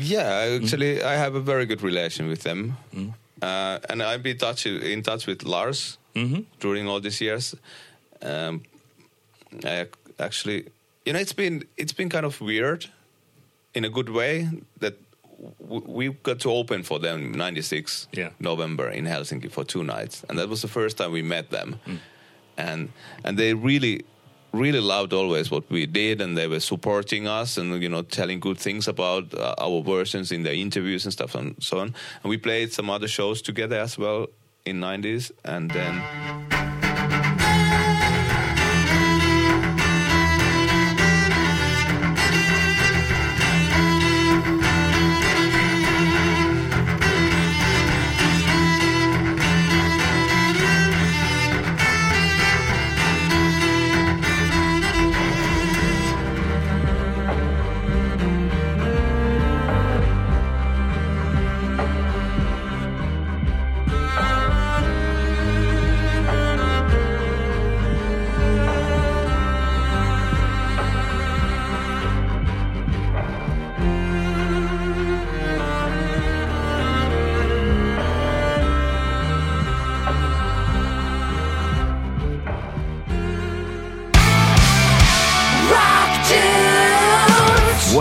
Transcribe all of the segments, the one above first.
Yeah, actually, I have a very good relation with them, uh, and I've been touch, in touch with Lars during all these years. Um, I actually, you know, it's been it's been kind of weird, in a good way, that w- we got to open for them '96 Yeah. November in Helsinki for two nights, and that was the first time we met them, and and they really really loved always what we did and they were supporting us and you know telling good things about uh, our versions in their interviews and stuff and so on. And we played some other shows together as well in 90s and then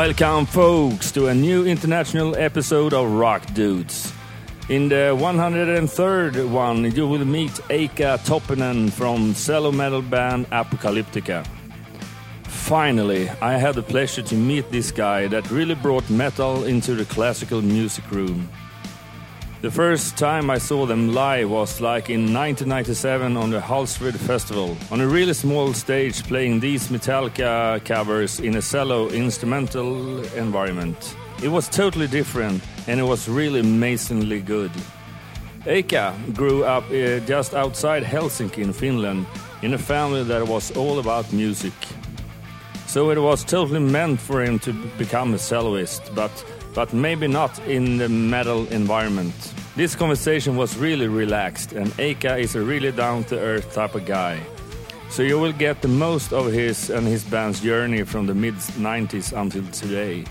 Welcome, folks, to a new international episode of Rock Dudes. In the 103rd one, you will meet Eicca Toppinen from cello metal band Apocalyptica. Finally, I had the pleasure to meet this guy that really brought metal into the classical music room. The first time I saw them live was like in 1997 on the Hultsfred Festival, on a really small stage playing these Metallica covers in a cello instrumental environment. It was totally different and it was really amazingly good. Eicca grew up uh, just outside Helsinki in Finland in a family that was all about music. So it was totally meant for him to become a soloist, but but maybe not in the metal environment. This conversation was really relaxed, and Eicca is a really down to earth type of guy. So you will get the most of his and his band's journey from the mid 90s until today.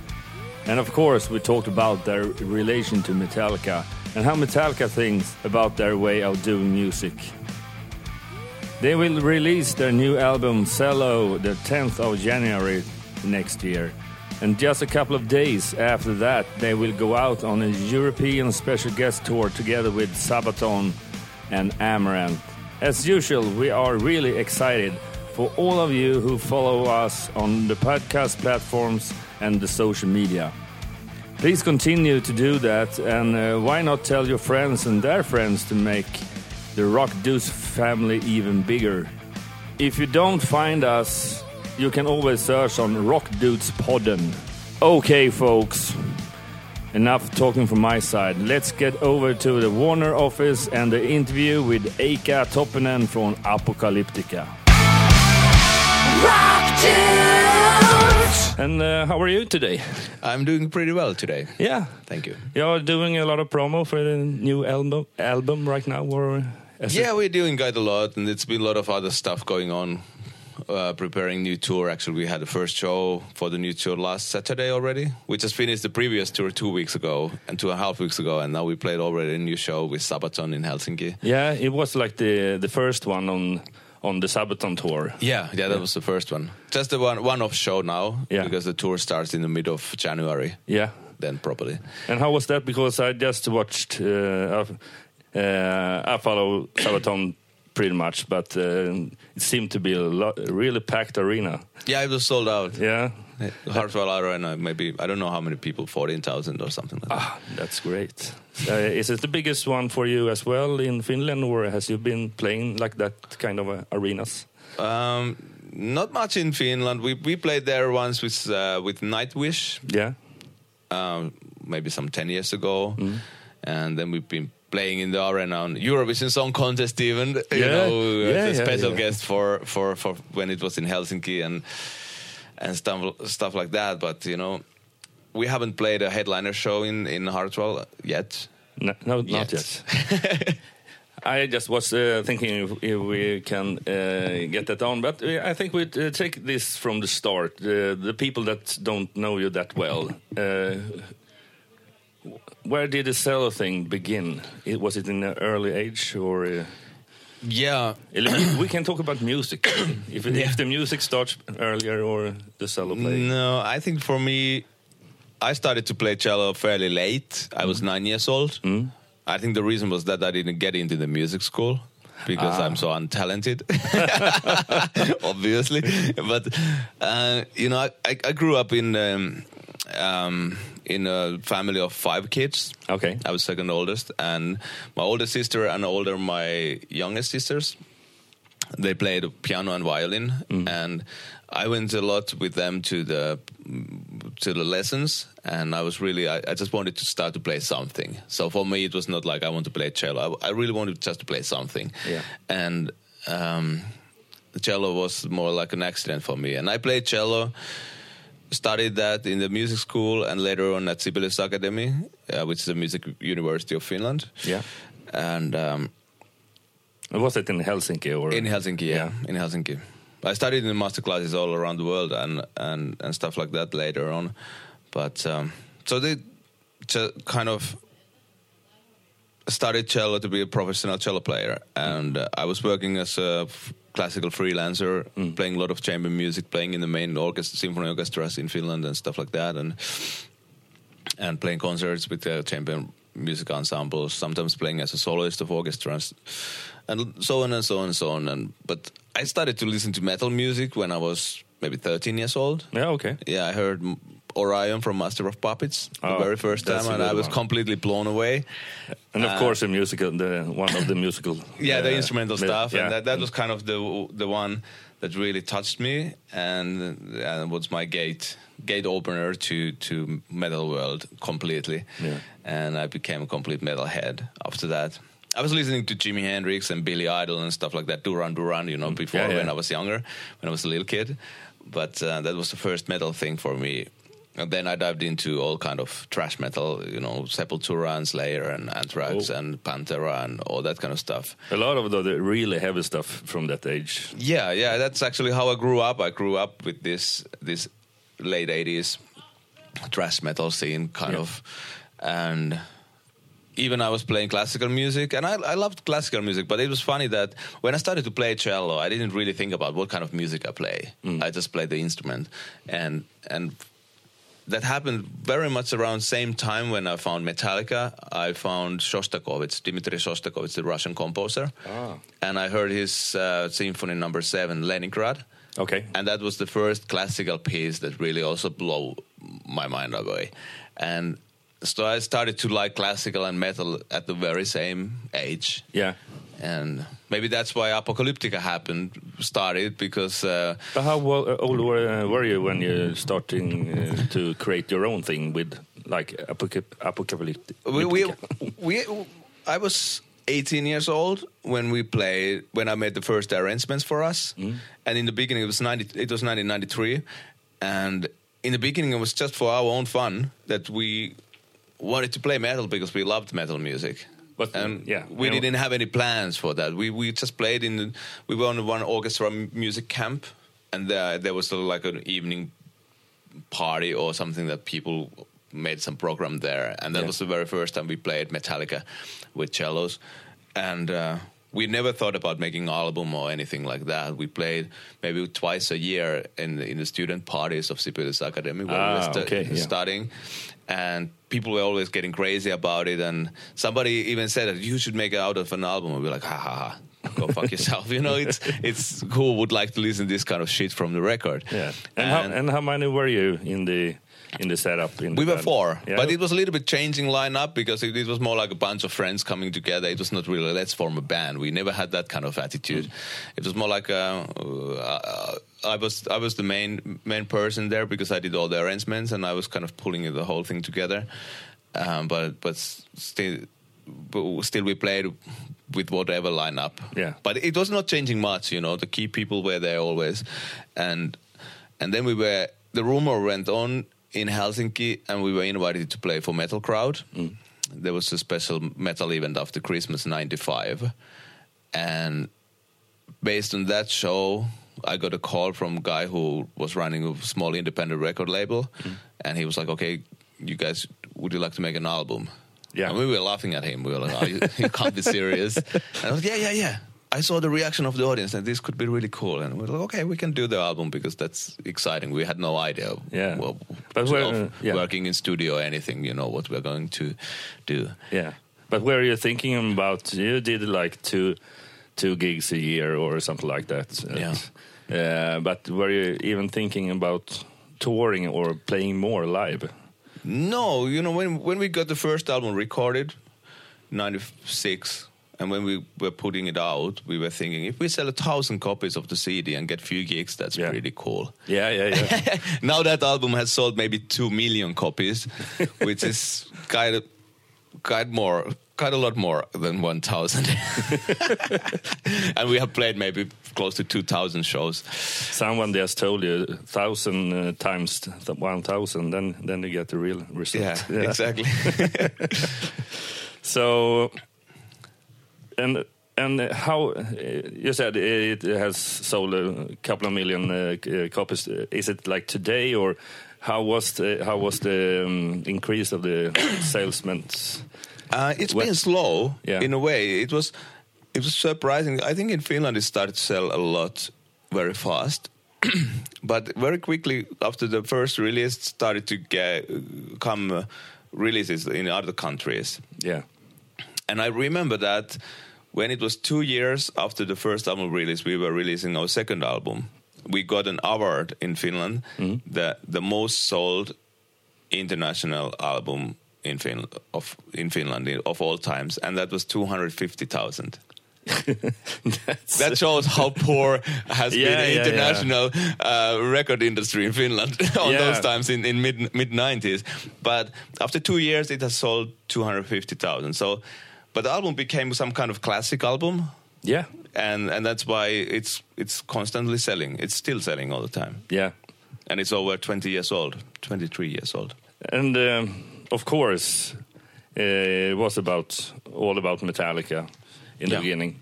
And of course, we talked about their relation to Metallica and how Metallica thinks about their way of doing music. They will release their new album Cell-0 the 10th of January next year. And just a couple of days after that, they will go out on a European special guest tour together with Sabaton and Amaranthe. As usual, we are really excited for all of you who follow us on the podcast platforms and the social media. Please continue to do that, and uh, why not tell your friends and their friends to make the Rock Dudes family even bigger? If you don't find us, you can always search on Rock Dudes Podden. Okay, folks, enough talking from my side. Let's get over to the Warner office and the interview with Eicca Toppinen from Apocalyptica. Rock Dudes! And uh, how are you today? i'm doing pretty well today Yeah, thank you You're doing a lot of promo for the new album album right now, or yeah it- we're doing quite a lot and it's been a lot of other stuff going on uh, preparing new tour actually we had the first show for the new tour last saturday already we just finished the previous tour two weeks ago and two and a half weeks ago and now we played already a new show with sabaton in helsinki yeah, it was like the the first one on on the Sabaton tour. Yeah, yeah, that was the first one. Just the one one-off show now, Yeah. because the tour starts in the mid of January. Yeah, Then properly. and how was that? Because I just watched. Uh, uh, I follow Sabaton pretty much, but uh, it seemed to be a lot, really packed arena. Yeah, it was sold out. Yeah, Hartwall Arena, maybe I don't know how many people, fourteen thousand or something like that. ah, that's great. Uh, is it the biggest one for you as well in Finland, or has you been playing like that kind of uh, arenas? Um, not much in Finland. We we played there once with uh, with Nightwish, Yeah. um, maybe some ten years ago, and then we've been playing in the arena on Eurovision Song Contest even. You Yeah. know, Yeah, as a special yeah. guest for, for for when it was in Helsinki and and stuff stuff like that. But you know, we haven't played a headliner show in in Hartwall yet. No, no not Yet. yet. I just was uh, thinking if, if we can uh, get that on, but uh, I think we'd uh, take this from the start. Uh, the people that don't know you that well, uh, Where did the cello thing begin? It, was it in an early age or? Uh, yeah, we can talk about music. if, yeah. if the music starts earlier or the cello playing. No, I think for me, I started to play cello fairly late. I was mm. nine years old. Mm. I think the reason was that I didn't get into the music school because ah. I'm so untalented, obviously. But uh, you know, I, I, grew up in um, um, in a family of five kids. Okay, I was second oldest, and my older sister and older my youngest sisters. They played piano and violin, mm. and I went a lot with them to the to the lessons, and I was really I, I, just wanted to start to play something. So for me, it was not like I want to play cello. I, I really wanted just to play something, yeah. and um, cello was more like an accident for me. And I played cello, studied that in the music school, and later on at Sibelius Academy, uh, which is a music university of Finland. Yeah, and. Um, was it in Helsinki or in Helsinki? Yeah, yeah. in Helsinki. I studied in master classes all around the world and and and stuff like that later on. But um, so they just kind of studied cello to be a professional cello player, and uh, I was working as a classical freelancer, mm. playing a lot of chamber music, playing in the main orchestra, symphony orchestras in Finland and stuff like that, and and playing concerts with the chamber music ensembles, sometimes playing as a soloist of orchestras, and so on and so on and so on. And but I started to listen to metal music when I was maybe 13 years old. Yeah, okay. Yeah, I heard Orion from Master of Puppets oh, the very first time, and I was one. completely blown away. And of uh, course, the musical, the one of the musical. Yeah, uh, the instrumental stuff, yeah. and that, that was kind of the the one that really touched me, and, and was my gate gate opener to to metal world completely. Yeah. And I became a complete metalhead after that. I was listening to Jimi Hendrix and Billy Idol and stuff like that, Duran Duran, you know, mm. before yeah, yeah. when I was younger, when I was a little kid. But uh, that was the first metal thing for me. And then I dived into all kind of thrash metal, you know, Sepultura and Slayer and Anthrax oh. and Pantera and all that kind of stuff. A lot of the really heavy stuff from that age. Yeah, yeah, that's actually how I grew up. I grew up with this this late '80s thrash metal scene, kind yeah. of, and even I was playing classical music, and I, I, loved classical music. But it was funny that when I started to play cello, I didn't really think about what kind of music I play. Mm. I just played the instrument, and and that happened very much around same time when I found Metallica. I found Shostakovich, Dmitri Shostakovich, the Russian composer, ah. and I heard his uh, Symphony Number no. Seven, Leningrad. Okay, and that was the first classical piece that really also blew my mind away, and so I started to like classical and metal at the very same age. Yeah. And maybe that's why Apocalyptica happened, started because. Uh, but how old were, uh, were you when you starting uh, to create your own thing with like Apocalyptica? We, we, we, I was 18 years old when we played when I made the first arrangements for us, mm. and in the beginning it was 90, it was 1993, and in the beginning it was just for our own fun that we wanted to play metal because we loved metal music. But and yeah, we didn't have any plans for that. We we just played in. We were on one orchestra music camp, and there there was like an evening party or something that people made some program there, and that yeah. was the very first time we played Metallica with cellos, and. Uh, we never thought about making an album or anything like that. We played maybe twice a year in in the student parties of Sibelius Academy where ah, we were stu- okay, yeah. studying, and people were always getting crazy about it. And somebody even said that you should make it out of an album. And we're like, ha ha ha. Go fuck yourself. You know, it's it's who would like to listen to this kind of shit from the record. Yeah. And, and, how, and how many were you in the in the setup? In we the were four, yeah. but it was a little bit changing lineup because it, it, was more like a bunch of friends coming together. It was not really let's form a band. We never had that kind of attitude. Mm. It was more like uh, uh, I was I was the main main person there because I did all the arrangements and I was kind of pulling the whole thing together. Um, but but still but still we played with whatever lineup. Yeah. But it was not changing much, you know. The key people were there always, and and then we were. The rumor went on in Helsinki, and we were invited to play for Metal Crowd. Mm. There was a special metal event after Christmas '95, and based on that show, I got a call from a guy who was running a small independent record label, mm. and he was like, "Okay, you guys would you like to make an album? Yeah. And we were laughing at him. We were like, oh, you, you can't be serious. And I was like, yeah, yeah, yeah. I saw the reaction of the audience and this could be really cool. And we're like, okay, we can do the album because that's exciting. We had no idea Yeah. well, But we're- uh, yeah. working in studio or anything, you know, what we're going to do. Yeah, but were you thinking about? You did like two two gigs a year or something like that. Yeah. Uh, but were you even thinking about touring or playing more live? No, you know, when, when we got the first album recorded, 96, and when we were putting it out, we were thinking if we sell a thousand copies of the CD and get few gigs, that's Yeah. pretty cool. Yeah, yeah, yeah. now that album has sold maybe two million copies, which is kind of kind more, quite a lot more than one thousand. and we have played maybe close to two thousand shows. Someone just told you thousand uh, times th- one thousand, then then you get the real result. Yeah, exactly. So, and and how you said it has sold a couple of million uh, uh, copies. Is it like today, or how was the how was the um, increase of the salesmen? Uh, it's What- been slow Yeah. in a way. It was it was surprising. I think in Finland it started to sell a lot very fast. but very quickly after the first release started to get come uh, releases in other countries. Yeah, And I remember that when it was two years after the first album release, we were releasing our second album. We got an award in Finland, the the most sold international album in Finland of in Finland of all times, and that was two hundred fifty thousand. That shows how poor has Yeah, been the yeah, international Uh, record industry in Finland on Yeah. those times in, in mid mid nineties. But after two years, it has sold two hundred fifty thousand. So, but the album became some kind of classic album, yeah, and and that's why it's it's constantly selling. It's still selling all the time, yeah. and it's over twenty years old, twenty three years old. And um, of course, uh, it was about all about Metallica in the Yeah. beginning.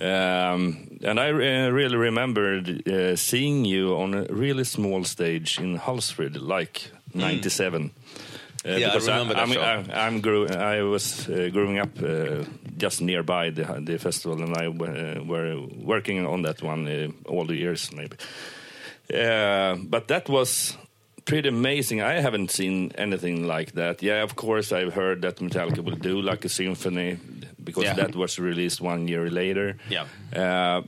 Um, and I uh, really remembered uh, seeing you on a really small stage in Hultsfred, like '97. Uh. Yeah, I because remember that I'm, show. I, I'm grew, I was uh, growing up uh, just nearby the, the festival, and I were working on that one all the years, maybe. But that was pretty amazing. I haven't seen anything like that. Yeah, of course, I've heard that Metallica will do like a symphony because Yeah. that was released one year later. Yeah. Uh,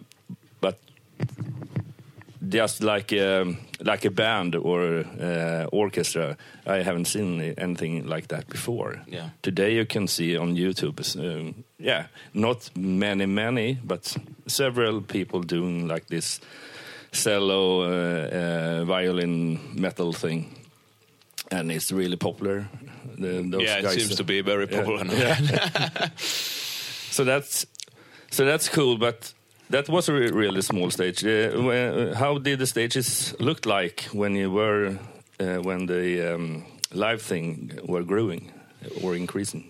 but just like a, like a band or uh, orchestra, I haven't seen anything like that before. Yeah. Today you can see on YouTube, um, yeah, not many, many, but several people doing like this cello, uh, uh, violin, metal thing, and it's really popular. The, those yeah, it guys, seems to be very Yeah, popular now. yeah. so that's so that's cool, but that was a re- really small stage. Uh, how did the stages look like when you were uh, when the um, live thing were growing or increasing?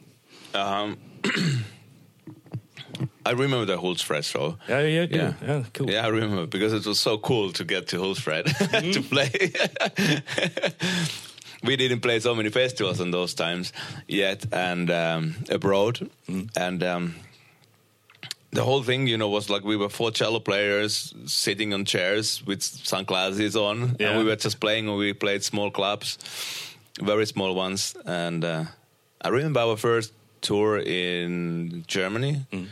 Um, I remember the Hultsfred show. Yeah, yeah, cool. Yeah. yeah, cool. Yeah, I remember because it was so cool to get to Hultsfred Mm-hmm. to play. we didn't play so many festivals in those times yet, and um, abroad, Mm. and um, the whole thing, you know, was like we were four cello players sitting on chairs with sunglasses on, Yeah. and we were just playing. and We played small clubs, very small ones, and uh, I remember our first tour in Germany. Mm.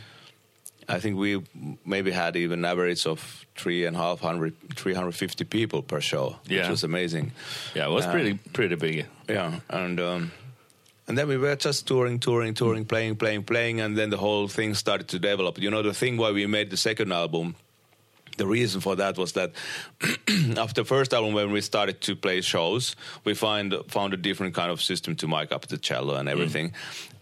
I think we maybe had even average of three and a half hundred, 350 people per show, Yeah. which was amazing. Yeah, it was Uh, pretty pretty big. Yeah, and um, and then we were just touring, touring, touring, mm. playing, playing, playing, and then the whole thing started to develop. You know, the thing why we made the second album. The reason for that was that after the first album, when we started to play shows, we find found a different kind of system to mic up the cello and everything, mm.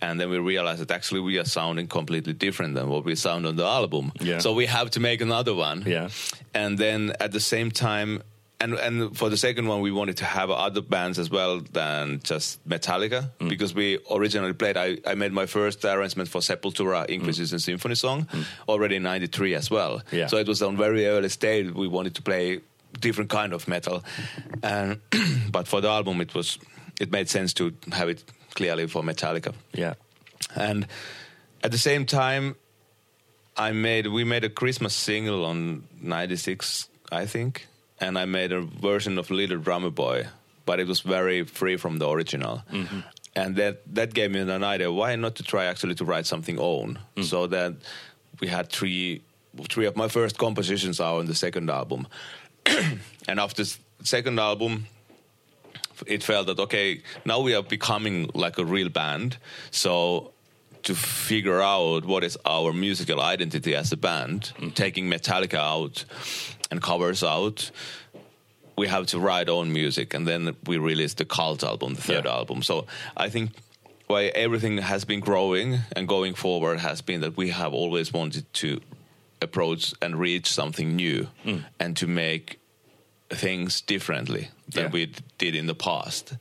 and then we realized that actually we are sounding completely different than what we sound on the album. Yeah. So we have to make another one. Yeah. And then at the same time, and and for the second one, we wanted to have other bands as well than just Metallica Mm. because we originally played. I, I made my first arrangement for Sepultura Inquisition Symphony song already in '93 as well. Mm. Yeah. So it was on very early stage. We wanted to play different kind of metal, and but for the album, it was it made sense to have it clearly for Metallica. Yeah. And at the same time, I made we made a Christmas single on '96, I think, and I made a version of Little Drummer Boy, but it was very free from the original. Mm-hmm. And that that gave me an idea. Why not to try actually to write something own? Mm. So that we had three three of my first compositions are on the second album, and after second album, it felt that okay, now we are becoming like a real band. So to figure out what is our musical identity as a band, mm. taking Metallica out and covers out, we have to write our own music, and then we released the Cult album, the third Yeah. album. So I think why everything has been growing and going forward has been that we have always wanted to approach and reach something new mm. and to make things differently than Yeah. we did in the past.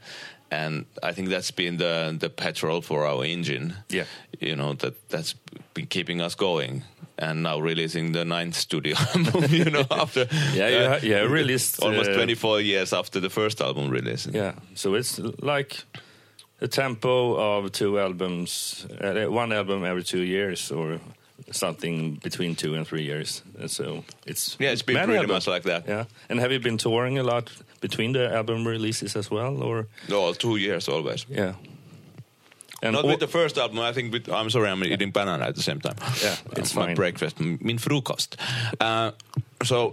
And I think that's been the the petrol for our engine. Yeah. You know, that that's been keeping us going. And now releasing the ninth studio album, you know, after Yeah, you ha- yeah, released, almost uh, 24 years after the first album release. Yeah. So it's like a tempo of two albums, uh, one album every two years, or something between two and three years. So it's Yeah, it's been pretty albums. much like that. Yeah. And have you been touring a lot between the album releases as well, or No, two years always. yeah? And Not with the first album. I think with I'm sorry, I'm eating banana at the same time. Yeah, it's my fine. breakfast, min frukost. Uh, so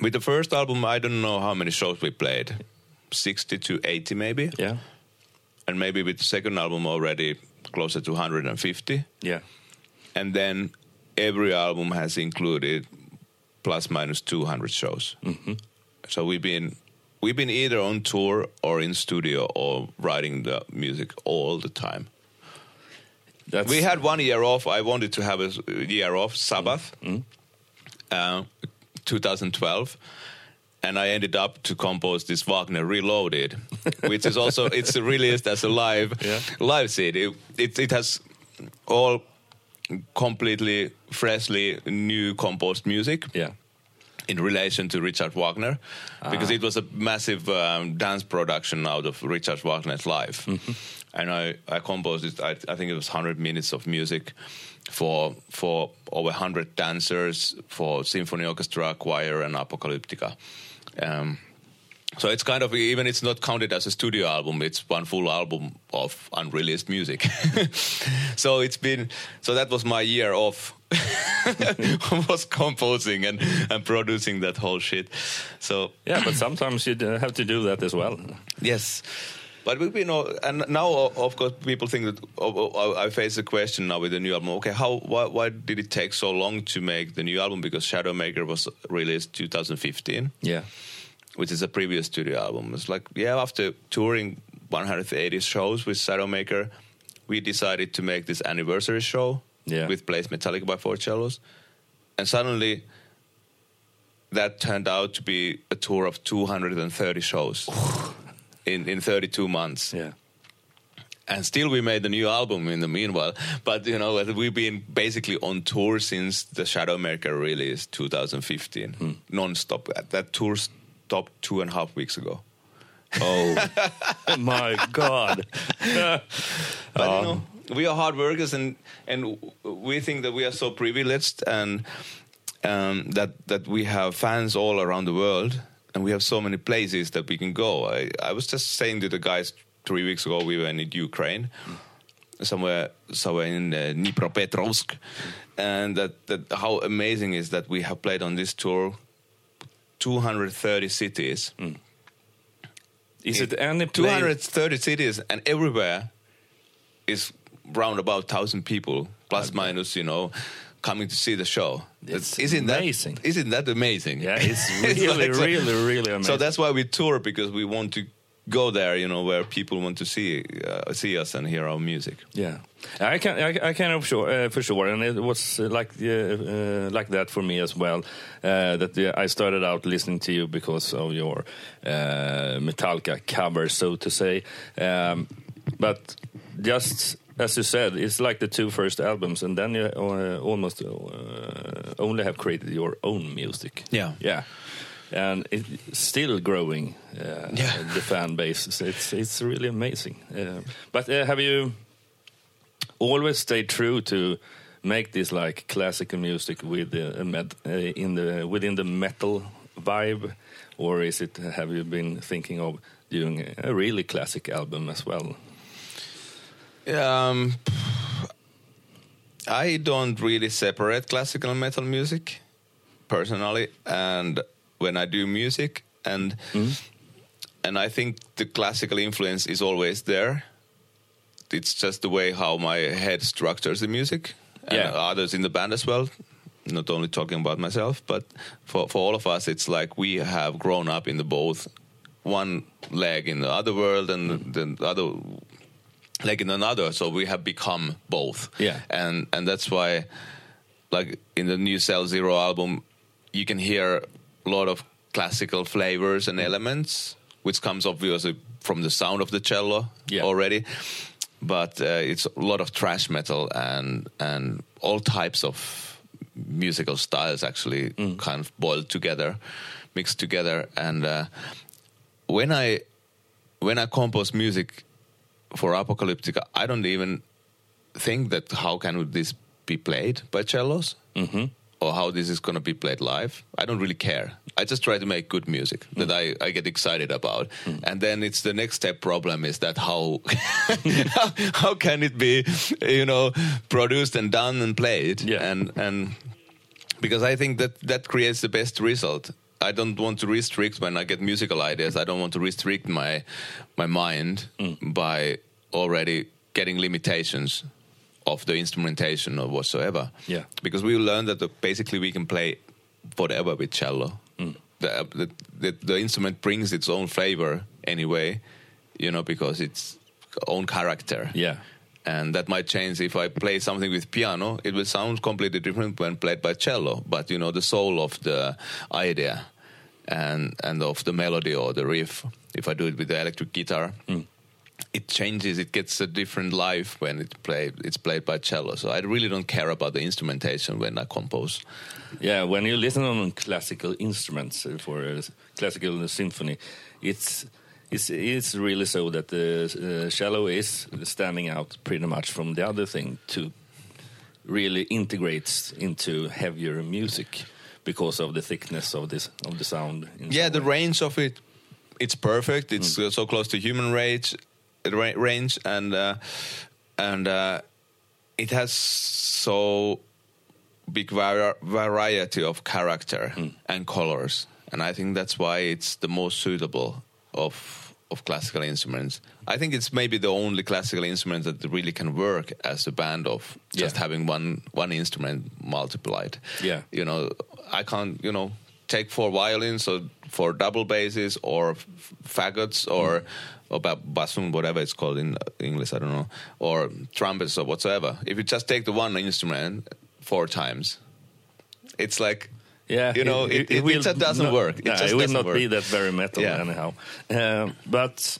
with the first album, I don't know how many shows we played, sixty to eighty maybe, yeah, and maybe with the second album already closer to 150, yeah, and then every album has included plus minus 200 shows. Mm-hmm. So we've been we've been either on tour or in studio or writing the music all the time. that's We had one year off. I wanted to have a year off, Sabbath, uh, 2012, and I ended up to compose this Wagner Reloaded, which is also it's released as a live Yeah. live CD. It, it it has all completely freshly new composed music yeah, in relation to Richard Wagner because it was a massive um, dance production out of Richard Wagner's life. And I, I composed it, I, I think it was 100 minutes of music for for over 100 dancers, for symphony orchestra, choir, and apocalyptica. Um, so it's kind of even it's not counted as a studio album. It's one full album of unreleased music. so it's been so that was my year off. was composing and, and producing that whole shit. So yeah. But sometimes you have to do that as well. yes, but been all- and now of course people think that oh, I face the question now with the new album. Okay, how why, why did it take so long to make the new album? Because Shadowmaker was released 2015 Yeah, which is a previous studio album. It's like, yeah, after touring 180 shows with Shadowmaker, we decided to make this anniversary show Yeah. with Plays Metallica by Four Cellos. And suddenly, that turned out to be a tour of 230 shows in, in 32 months yeah. and still we made the new album in the meanwhile but you know we've been basically on tour since the shadowmaker release 2015 hmm. non-stop that, that tour stopped two and a half weeks ago. Oh my God! but you know we are hard workers and and we think that we are so privileged and um, that that we have fans all around the world and we have so many places that we can go. I, I was just saying to the guys three weeks ago we were in Ukraine somewhere somewhere in uh, Dnipropetrovsk. And that, that how amazing is that we have played on this tour 230 cities. Is it any 230 cities and everywhere is round about 1000 people plus minus you know coming to see the show. It's isn't that amazing. that isn't that amazing? Yeah, it's It's really, like really, really amazing. so that's why we tour because we want to go there you know where people want to see uh, see us and hear our music. Yeah, I can, I, I can sure, uh, for sure, and it was uh, like uh, uh, like that for me as well. Uh, that I started out listening to you because of your uh, Metallica cover, so to say. Um, but just as you said, it's like the two first albums, and then you uh, almost uh, only have created your own music. Yeah. yeah. and it's still growing. Uh, Yeah. the fan base. It's it's really amazing. Uh, but uh, have you always stay true to make this like classical music with the uh, med, uh, in the within the metal vibe, or is it? Have you been thinking of doing a really classic album as well? Um, I don't really separate classical metal music personally, and when I do music, and and I think the classical influence is always there. It's just the way how my head structures the music, and Yeah. others in the band as well. Not only talking about myself, but for for all of us, it's like we have grown up in the both one leg in the other world and mm. the other leg in another so we have become both Yeah. and and that's why like in the new cell zero album you can hear a lot of classical flavors and elements which comes obviously from the sound of the cello Yeah. already but uh, it's a lot of thrash metal and and all types of musical styles actually kind of boiled together mixed together and uh, when i when i compose music for Apocalyptica, I don't even think that how can this be played by cellos Mm-hmm. or how this is going to be played live. I don't really care. I just try to make good music mm. that I, I get excited about. Mm. And then it's the next step problem is that how, how how can it be, you know, produced and done and played? Yeah. And and because I think that that creates the best result. I don't want to restrict when I get musical ideas. I don't want to restrict my my mind mm. by already getting limitations of the instrumentation or whatsoever. Yeah. because we learned that the, basically we can play whatever with cello. The, the, the the instrument brings its own flavor anyway, you know, because it's own character Yeah. and that might change if I play something with piano. It will sound completely different when played by cello, but you know the soul of the idea and and of the melody or the riff. If I do it with the electric guitar, mm. It changes. It gets a different life when it play it's played by cello. So I really don't care about the instrumentation when I compose. Yeah, when you listen on classical instruments for a classical symphony, it's it's it's really so that the uh, cello is standing out pretty much from the other thing to really integrates into heavier music because of the thickness of this of the sound. Yeah, the way. range of it, it's perfect. It's uh, so close to human range, ra- range, and uh, and uh, it has so big vari- variety of character and colors, and I think that's why it's the most suitable of of classical instruments. I think it's maybe the only classical instrument that really can work as a band of just Yeah. having one one instrument multiplied Yeah. you know i can't you know take four violins or four double basses or f- faggots or or bassoon whatever it's called in english i don't know or trumpets or whatsoever if you just take the one instrument four times it's like Yeah, you know, it- it- it just doesn't not- work. It no, just it will not be that very metal Yeah. anyhow. Uh, but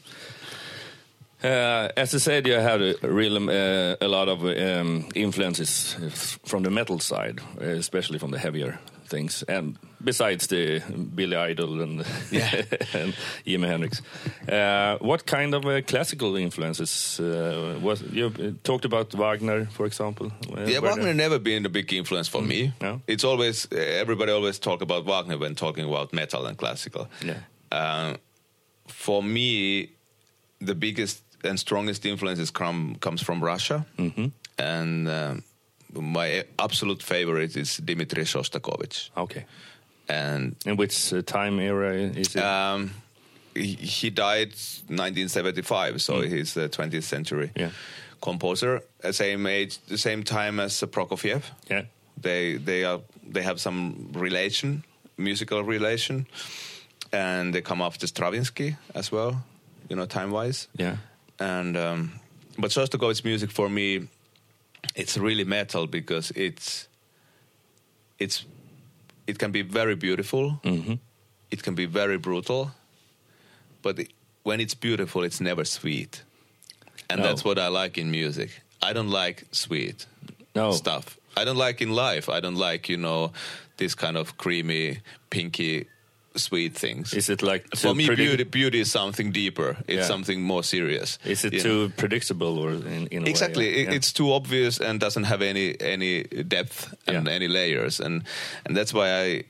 uh, as I said, you had a, real um, uh, a lot of um, influences from the metal side, uh, especially from the heavier things, and besides the Billy Idol and Yeah. and Jimi Hendrix. Uh, what kind of uh, classical influences uh, was you uh, talked about Wagner, for example? Uh, Yeah, were Wagner there- never been a big influence for me. No? It's always everybody always talk about Wagner when talking about metal and classical. Yeah. Uh, for me, the biggest and strongest influences come comes from Russia, Mm-hmm. and uh, my absolute favorite is Dmitri Shostakovich. Okay. And In which uh, time era is it? um, he, he died 1975, so he's the 20th century Yeah. composer. uh, Same age, the same time as Prokofiev. yeah. they they are they have some relation, musical relation, and they come after Stravinsky as well, you know, time wise. Yeah. And um, but Shostakovich's music for me, it's really metal because it's it's it can be very beautiful, hmm it can be very brutal, but it, when it's beautiful, it's never sweet, and No. that's what I like in music. I don't like sweet No. stuff. I don't like in life. I don't like you know this kind of creamy, pinky sweet things. Is it like For me, beauty beauty is something deeper. It's Yeah. something more serious. Is it too know? predictable or in, in a exactly way? It- it's too obvious and doesn't have any any depth and Yeah. any layers and and that's why i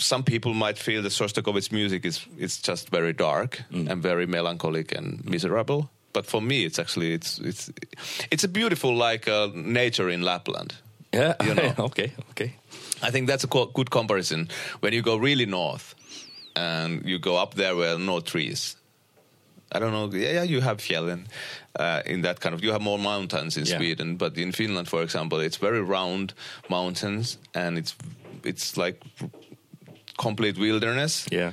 some people might feel that Shostakovich music is it's just very dark Mm. and very melancholic and miserable but for me it's actually it's it's it's a beautiful like uh, nature in Lapland yeah. you know. okay, okay. I think that's a good comparison when you go really north and you go up there where no trees. I don't know. Yeah, yeah you have fjällen uh, in that kind of. You have more mountains in Yeah. Sweden, but in Finland, for example, it's very round mountains and it's it's like complete wilderness. Yeah.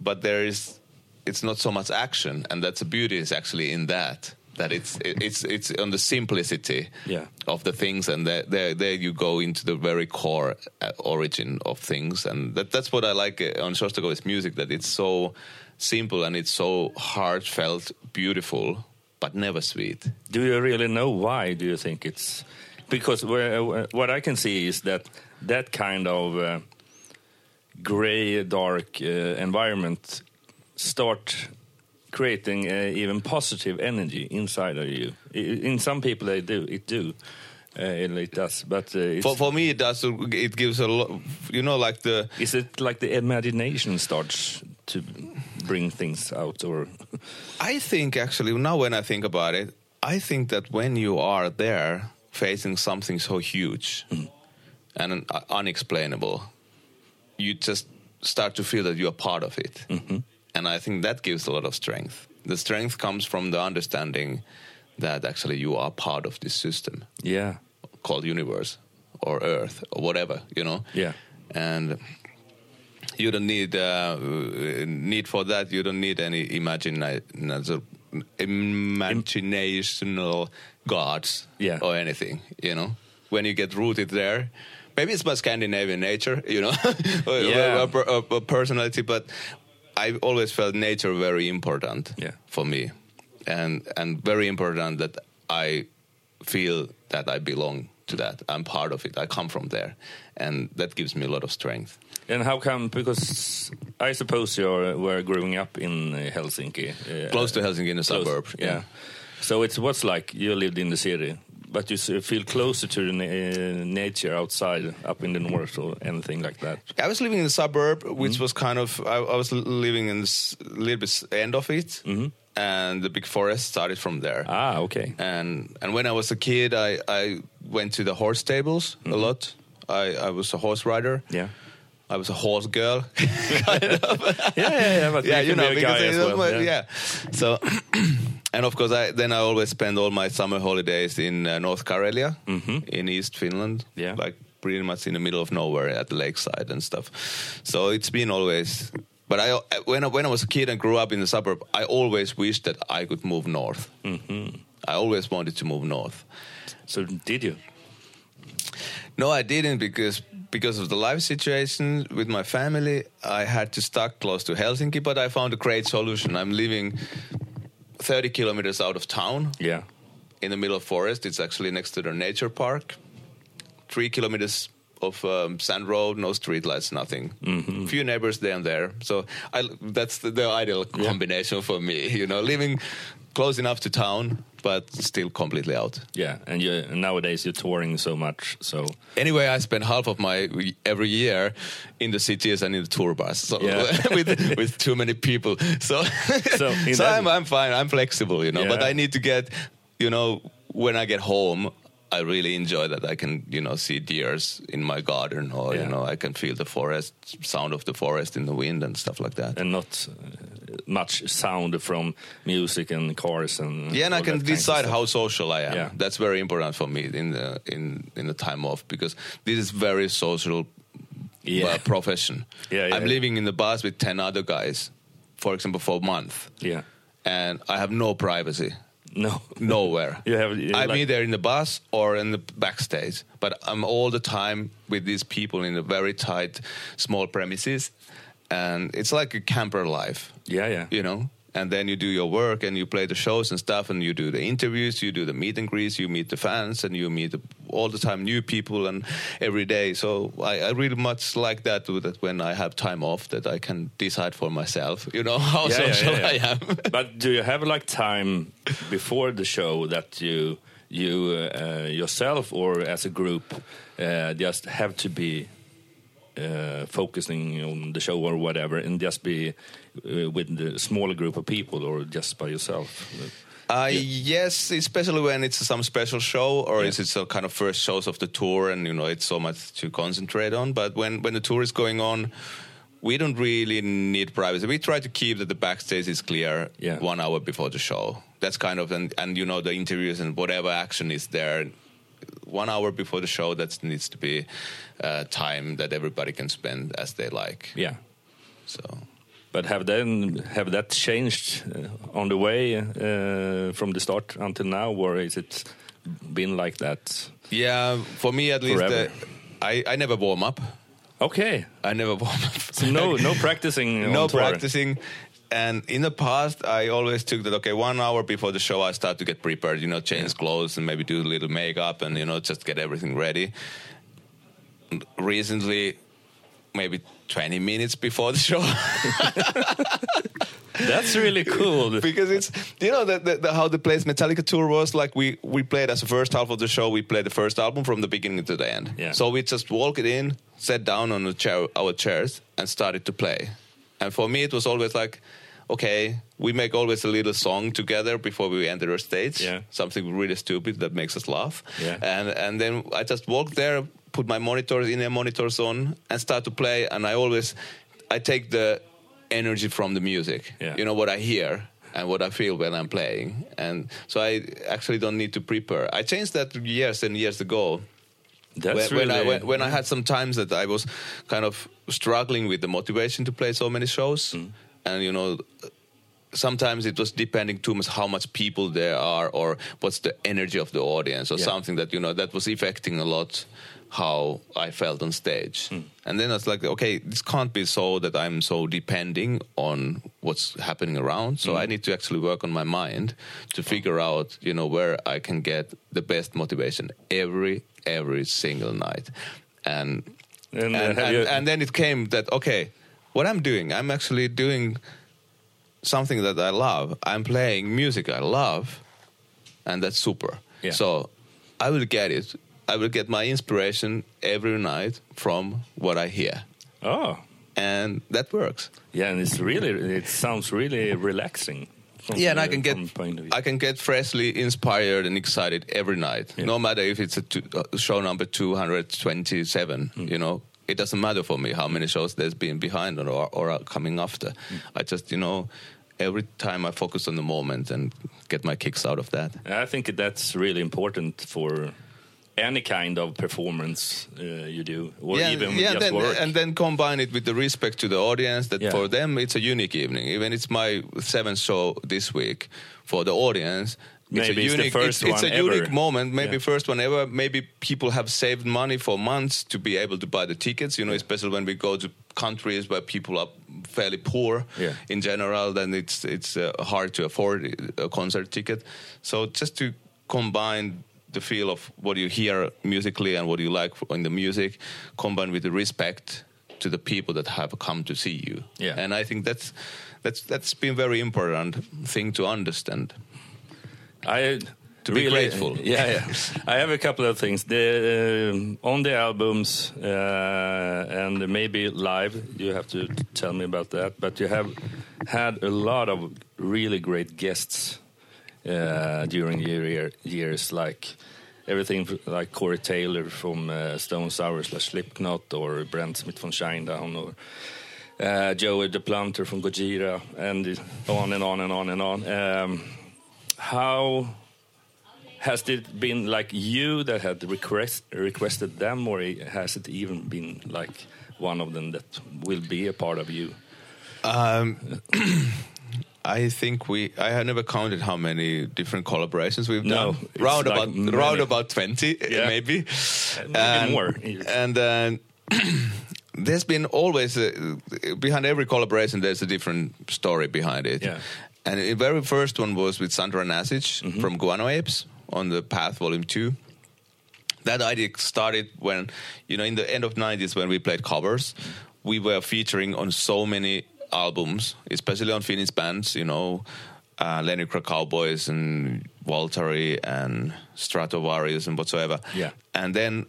But there is, it's not so much action, and that's the beauty is actually in that. That it's it's it's on the simplicity Yeah. of the things, and there there, there you go into the very core uh, origin of things, and that that's what I like uh, on Shostakovich's music. That it's so simple and it's so heartfelt, beautiful, but never sweet. Do you really know why? Do you think it's because what I can see is that that kind of uh, gray, dark uh, environment start creating uh, even positive energy inside of you. In some people, they do it do. Uh, it, does, but uh, For for me, it does. It gives a lot. You know, like the is it like the imagination starts to bring things out, or I think actually now when I think about it, I think that when you are there facing something so huge and unexplainable, you just start to feel that you are part of it. And I think that gives a lot of strength. The strength comes from the understanding that actually you are part of this system yeah, called universe or earth or whatever, you know? yeah, and you don't need uh, need for that. You don't need any imagine imaginational gods Yeah. or anything. You know, when you get rooted there, maybe it's my Scandinavian nature. You know, Yeah. or- or- or personality, but I always felt nature very important Yeah. for me, and and very important that I feel that I belong to that. I'm part of it. I come from there, and that gives me a lot of strength. And how come? Because I suppose you were growing up in Helsinki, uh, Close to Helsinki in a suburb. Yeah. So it's what's like you lived in the city, but you feel closer to the na- nature outside, up in the north, or anything like that. I was living in the suburb, which Mm-hmm. was kind of I, I was living in this little bit end of it, and the big forest started from there. Mm-hmm. Ah, okay. and and when I was a kid, I I went to the horse stables a lot. I I was a horse rider. Mm-hmm. Yeah. I was a horse girl. yeah, yeah, yeah. But yeah, you know, because as well. yeah. yeah. So, and of course, I then I always spend all my summer holidays in uh, North Karelia, in East Finland. Mm-hmm. Yeah. like pretty much in the middle of nowhere at the lakeside and stuff. So it's been always. But I when I, when I was a kid and grew up in the suburb, I always wished that I could move north. Mm-hmm. I always wanted to move north. So did you? No, I didn't because because of the life situation with my family. I had to stuck close to Helsinki, but I found a great solution. I'm living 30 kilometers out of town Yeah. in the middle of forest. It's actually next to the nature park. Three kilometers of um, sand road, no streetlights, nothing. Mm-hmm. Few neighbors there and there. So I, that's the, the ideal Yeah. combination for me. You know, living close enough to town, but still completely out. Yeah, and you nowadays you're touring so much, so Anyway, I spend half of my every year in the cities and in the tour bus, so Yeah. with with too many people. So, So, so I'm I'm fine. I'm flexible, you know. But I need to get, you know, when I get home, I really enjoy that I can, you know, see deers in my garden, or Yeah. you know, I can feel the forest sound of the forest in the wind and stuff like that. and not uh, much sound from music and cars and Yeah, and I can that kinds of decide how social I am. Yeah. That's very important for me in the in in the time off because this is very social Yeah. uh, profession. Yeah, yeah, I'm living in the bus with ten other guys, for example, for a month, Yeah, and I have no privacy no, nowhere. You have- you I'm like- either in the bus or in the backstage, but I'm all the time with these people in a very tight, small premises, and it's like a camper life. Yeah, yeah, you know and then you do your work and you play the shows and stuff and you do the interviews you do the meet and greets you meet the fans and you meet the, all the time new people and every day. So I, I really much like that. That when I have time off, that I can decide for myself. You know how Yeah, social yeah, yeah. I am. but do you have like time before the show that you you uh, yourself or as a group uh, just have to be uh, focusing on the show or whatever, and just be uh, with the smaller group of people or just by yourself? Uh, Yes, especially when it's some special show or Yeah. is it some kind of first shows of the tour and you know it's so much to concentrate on. But when when the tour is going on, we don't really need privacy. We try to keep that the backstage is clear Yeah. one hour before the show. That's kind of and and you know the interviews and whatever action is there. One hour before the show, that needs to be uh, time that everybody can spend as they like. Yeah. So But have then have that changed uh, on the way uh, from the start until now, or is it been like that? yeah, for me at least, uh, I I never warm up. Okay, I never warm up. so no no practicing. no practicing. And in the past, I always took that. Okay, one hour before the show, I start to get prepared. You know, change clothes and maybe do a little makeup and you know just get everything ready. Recently, maybe twenty minutes before the show, That's really cool. because it's you know the, the, the, how the Plays Metallica tour was like. We we played as the first half of the show. We played the first album from the beginning to the end. Yeah. So we just walked in, sat down on the chair, our chairs, and started to play. And for me, it was always like, okay, we make always a little song together before we enter a stage. Yeah. Something really stupid that makes us laugh. Yeah. And and then I just walked there, put my monitors in a monitors on, and start to play. And I always, I take the energy from the music. Yeah. You know what I hear and what I feel when I'm playing. And so I actually don't need to prepare. I changed that years and years ago That's when, when I really when, when I had some times that I was kind of struggling with the motivation to play so many shows, Mm. and you know, sometimes it was depending too much how much people there are or what's the energy of the audience or Yeah. something that you know that was affecting a lot how I felt on stage. Mm. And then I was like, okay, this can't be so that I'm so depending on what's happening around. So Mm. I need to actually work on my mind to figure out, you know, where I can get the best motivation every every single night. And And, uh, and, have and, you- and then it came that okay, what I'm doing, I'm actually doing something that I love. I'm playing music I love, and that's super. Yeah. So I will get it. I will get my inspiration every night from what I hear, Oh, and that works. yeah, and it's really it sounds really relaxing. From, Yeah, and I uh, can get from point of view. I can get freshly inspired and excited every night, Yeah. no matter if it's a two, uh, show number two hundred twenty seven. Hmm. You know, it doesn't matter for me how many shows there's been behind or or are coming after. Hmm. I just you know, every time I focus on the moment and get my kicks out of that. I think that's really important for any kind of performance uh, you do, or even yeah, just then, work. and then combine it with the respect to the audience that Yeah. for them it's a unique evening. Even it's my seventh show this week for the audience. Maybe a it's the first it's, it's one a unique ever. moment, maybe Yeah. first one ever. Maybe people have saved money for months to be able to buy the tickets. You know, especially when we go to countries where people are fairly poor Yeah. in general, then it's it's uh, hard to afford a concert ticket. So just to combine the feel of what you hear musically and what you like in the music, combined with the respect to the people that have come to see you. Yeah. And I think that's that's that's been very important thing to understand. I To be grateful. Yeah, yeah. I have a couple of things. The um, on the albums uh, and maybe live. You have to tell me about that. But you have had a lot of really great guests uh, during your year, years, like everything like Corey Taylor from uh, Stone Sour slash Slipknot, or Brent Smith from Shinedown, or uh, Joey Duplantier from Gojira, and on and on and on and on. Um, how has it been like you that had request, requested them, or has it even been like one of them that will be a part of you? I think we. I have never counted how many different collaborations we've No, done. Round like about many. round about twenty, Yeah. maybe. maybe and, more. And uh, there's been always a, behind every collaboration. There's a different story behind it. Yeah. And the very first one was with Sandra Nasic Mm-hmm. from Guano Apes on the Path Volume Two. that idea started when you know in the end of 90s when we played covers we were featuring on so many albums especially on finnish bands you know uh, Leningrad Cowboys and Waltari and Stratovarius and whatsoever. Yeah. And then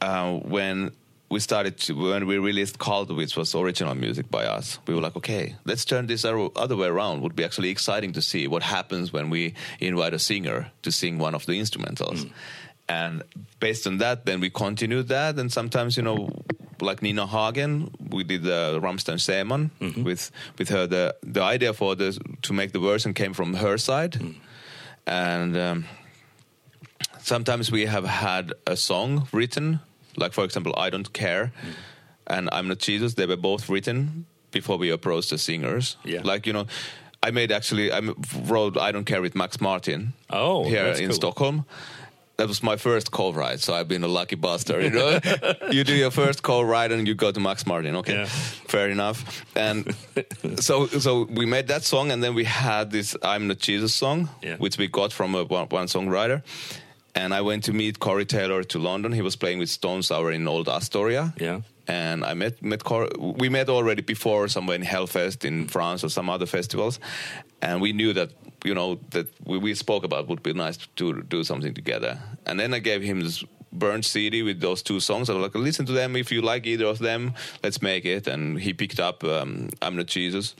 uh, when we started to, when we released Cult, which was original music by us, we were like, okay, let's turn this other way around. Would be actually exciting to see what happens when we invite a singer to sing one of the instrumentals. Mm. And based on that, then we continued that. And sometimes, you know, like Nina Hagen, we did the Rammstein Seemann mm-hmm. with with her. The the idea for the to make the version came from her side, mm. and um, sometimes we have had a song written, like for example, I don't care, mm. and I'm not Jesus. They were both written before we approached the singers. Yeah, like you know. I made actually I wrote I don't care with Max Martin. Oh, here in cool. Stockholm, that was my first co-write, so I've been a lucky bastard. You know, you do your first co-write and you go to Max Martin. Okay, yeah. fair enough. And so, so we made that song, and then we had this "I'm Not Jesus" song, yeah. which we got from a one, one songwriter. And I went to meet Corey Taylor to London. He was playing with Stone Sour in Old Astoria. Yeah. And I met met Corey. We met already before somewhere in Hellfest in France or some other festivals, and we knew that you know that we, we spoke about would be nice to do something together. And then I gave him this burnt CD with those two songs. I was like, listen to them. If you like either of them, let's make it. And he picked up um, I'm Not Jesus.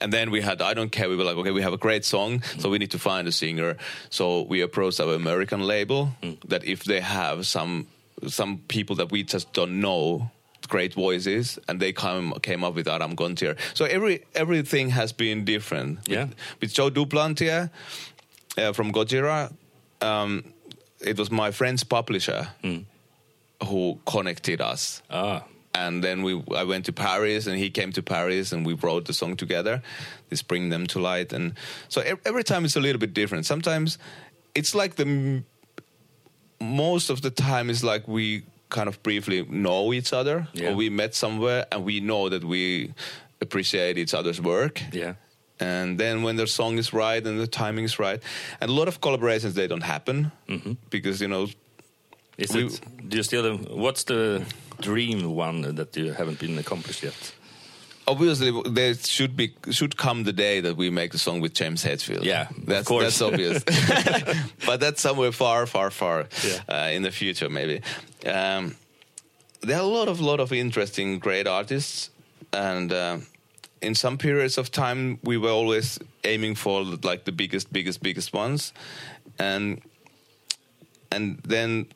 And then we had I Don't Care. We were like, okay, we have a great song, so we need to find a singer. So we approached our American label mm. that if they have some some people that we just don't know great voices, and they come came up with Adam Gontier. So every everything has been different. Yeah. With, with Joe Duplantier uh, from Gojira, um, it was my friend's publisher mm. who connected us. Ah. And then we, I went to Paris, and he came to Paris, and we wrote the song together. This bring them to light, and so every time it's a little bit different. Sometimes it's like the most of the time is like we kind of briefly know each other yeah. or we met somewhere and we know that we appreciate each other's work yeah and then when the song is right and the timing is right and a lot of collaborations they don't happen mm-hmm. because you know is we, it do you still what's the dream one that you haven't been accomplished yet obviously there should be should come the day that we make a song with James Hetfield. Yeah, that's that's obvious. but that's somewhere far, far, far yeah. uh, in the future, maybe. Um, there are a lot of lot of interesting, great artists, and uh, in some periods of time, we were always aiming for like the biggest, biggest, biggest ones, and and then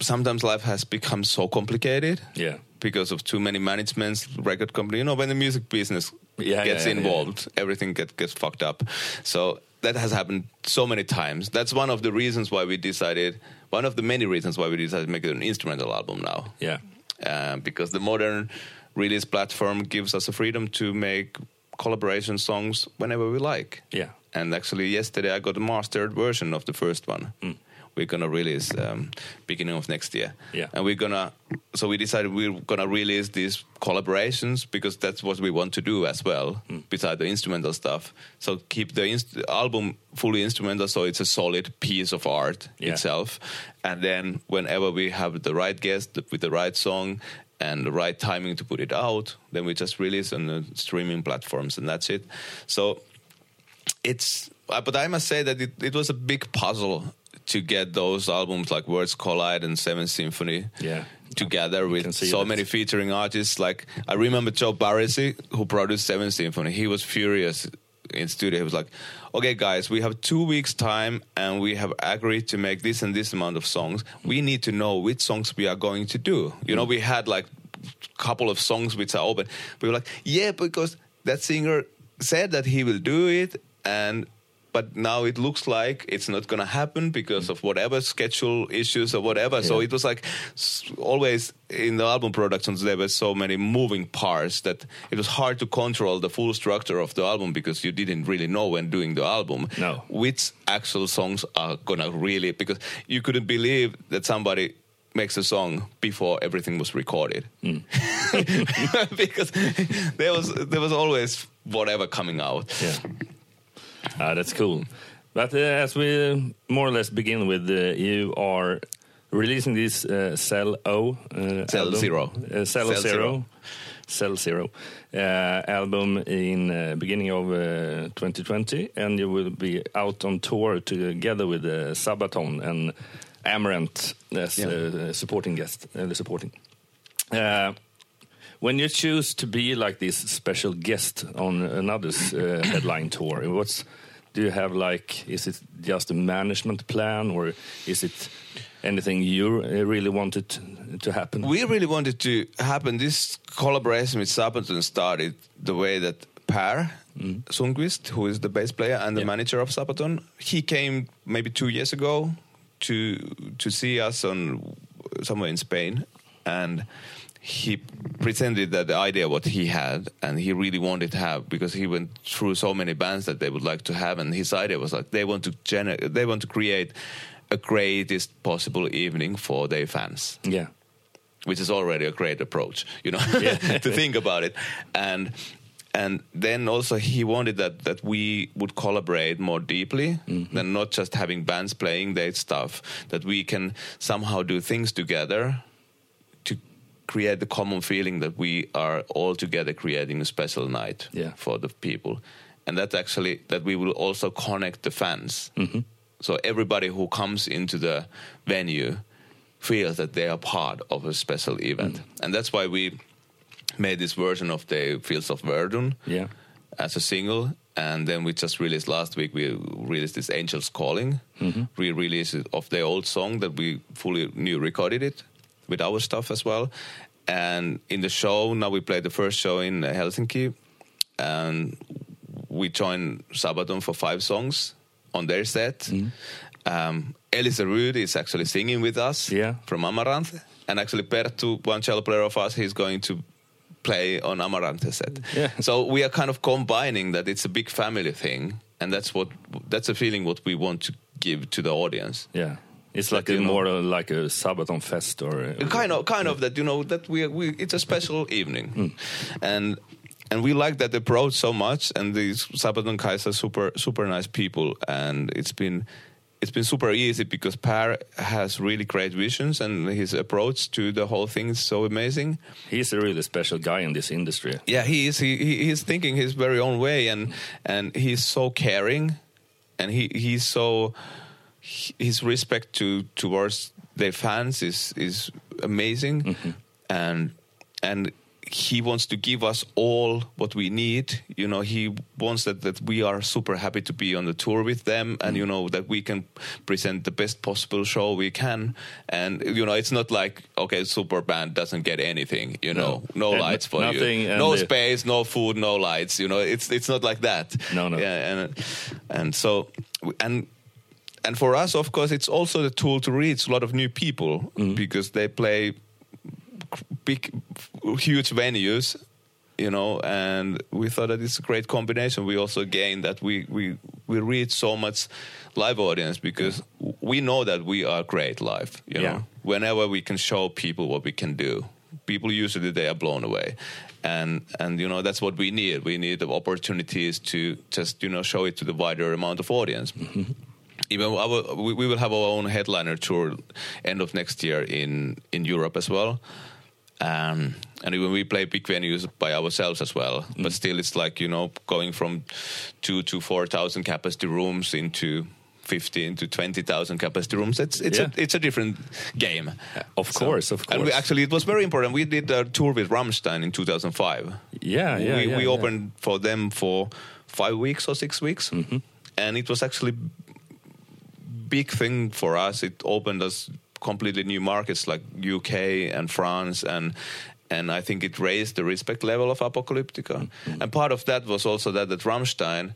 sometimes life has become so complicated. Yeah because of too many managements, record company. You know, when the music business yeah, gets yeah, involved, yeah. everything get, gets fucked up. So that has happened so many times. That's one of the reasons why we decided. One of the many reasons why we decided to make it an instrumental album now. Yeah, uh, because the modern release platform gives us the freedom to make collaboration songs whenever we like. Yeah. And actually, yesterday I got a mastered version of the first one. Mm we're gonna release um, beginning of next year. Yeah, and we're gonna. So we decided we're gonna release these collaborations because that's what we want to do as well, mm. beside the instrumental stuff. So keep the inst- album fully instrumental, so it's a solid piece of art yeah. itself. And then whenever we have the right guest with the right song and the right timing to put it out, then we just release on the streaming platforms, and that's it. So it's but I must say that it, it was a big puzzle to get those albums like Worlds Collide and Seventh Symphony yeah. together with so that. many featuring artists. Like I remember Joe Barresi, who produced Seventh Symphony. He was furious in studio. He was like, "Okay, guys, we have two weeks time, and we have agreed to make this and this amount of songs. We need to know which songs we are going to do. You know, we had like a couple of songs which are open. We were like, yeah, because that singer said that he will do it, and but now it looks like it's not going to happen because of whatever schedule issues or whatever. Yeah. So it was like always in the album productions there were so many moving parts that it was hard to control the full structure of the album because you didn't really know when doing the album no. which actual songs are gonna really because you couldn't believe that somebody makes a song before everything was recorded mm. because there was there was always whatever coming out yeah uh, that's cool. But uh, as we more or less begin with, uh, you are releasing this uh, Cell-0 uh, Cell album. Zero. Uh, Cell, Cell Zero. Zero. Cell Zero uh, album in uh, beginning of uh, 2020, and you will be out on tour together with uh, Sabaton and Amaranthe as Yeah. uh, supporting guest, uh, the supporting. When you choose to be like this special guest on another's uh, headline tour, what's do you have like? Is it just a management plan, or is it anything you really wanted to happen? We really wanted to happen. This collaboration with Sabaton started the way that Per Sundqvist, who is the bass player and the Yeah. manager of Sabaton, he came maybe two years ago to to see us on somewhere in Spain, and he presented that the idea what he had and he really wanted to have because he went through so many bands that they would like to have and his idea was like they want to gener- they want to create a greatest possible evening for their fans yeah, which is already a great approach, you know, to think about it. And and then also he wanted that that we would collaborate more deeply mm-hmm. than not just having bands playing their stuff. That we can somehow do things together to create the common feeling that we are all together creating a special night Yeah. for the people, and that's actually that we will also connect the fans. Mm-hmm. So everybody who comes into the venue feels that they are part of a special event, mm. and that's why we made this version of the Fields of Verdun yeah, as a single. And then we just released last week. We released this "Angels Calling" mm-hmm. re-release of the old song that we fully new recorded it with our stuff as well. And in the show now we played the first show in Helsinki, and we joined Sabaton for five songs on their set. Um, Elize Ryd is actually singing with us Yeah. from Amaranthe, and actually Perttu, one cello player of us, he's going to play on Amaranthe set. Yeah. So we are kind of combining that it's a big family thing, and that's what that's a feeling what we want to give to the audience. yeah. It's like a you know- more uh, like a Sabaton fest, or uh, kind of kind of that you know that we we it's a special evening and and we like that approach so much and these Sabaton guys are super super nice people and it's been it's been super easy because Per has really great visions and his approach to the whole thing is so amazing. he's a really special guy in this industry. Yeah, he is. He, he he's thinking his very own way, and and he's so caring, and he he's so his respect to towards their fans is is amazing, mm-hmm. and and he wants to give us all what we need. You know, he wants that that we are super happy to be on the tour with them, and mm-hmm. you know that we can present the best possible show we can. And you know, it's not like okay, super band doesn't get anything. You know, no, And lights for nothing, you, no space, no food, no lights. You know, it's it's not like that. No, no. Yeah, and and so and and for us, of course, it's also the tool to reach a lot of new people Mm-hmm. because they play big, huge venues. You know, and we thought that it's a great combination. We also gain that we we we reach so much live audience because we know that we are great live. You Yeah. know, whenever we can show people what we can do, people usually they are blown away and and you know that's what we need we need the opportunities to just you know show it to the wider amount of audience even our we, we will have our own headliner tour end of next year in in europe as well um, and even we play big venues by ourselves as well but still it's like you know going from two to four thousand capacity rooms into 15 to 20,000 capacity rooms. It's it's Yeah. a it's a different game. Of course, of course. And we actually it was very important. We did a tour with Rammstein in 2005. Yeah, yeah, we, yeah, we yeah. opened for them for five weeks or six weeks, Mm-hmm. and it was actually big thing for us. It opened us completely new markets like UK and France and. And I think it raised the respect level of Apocalyptica. Mm-hmm. And part of that was also that that Rammstein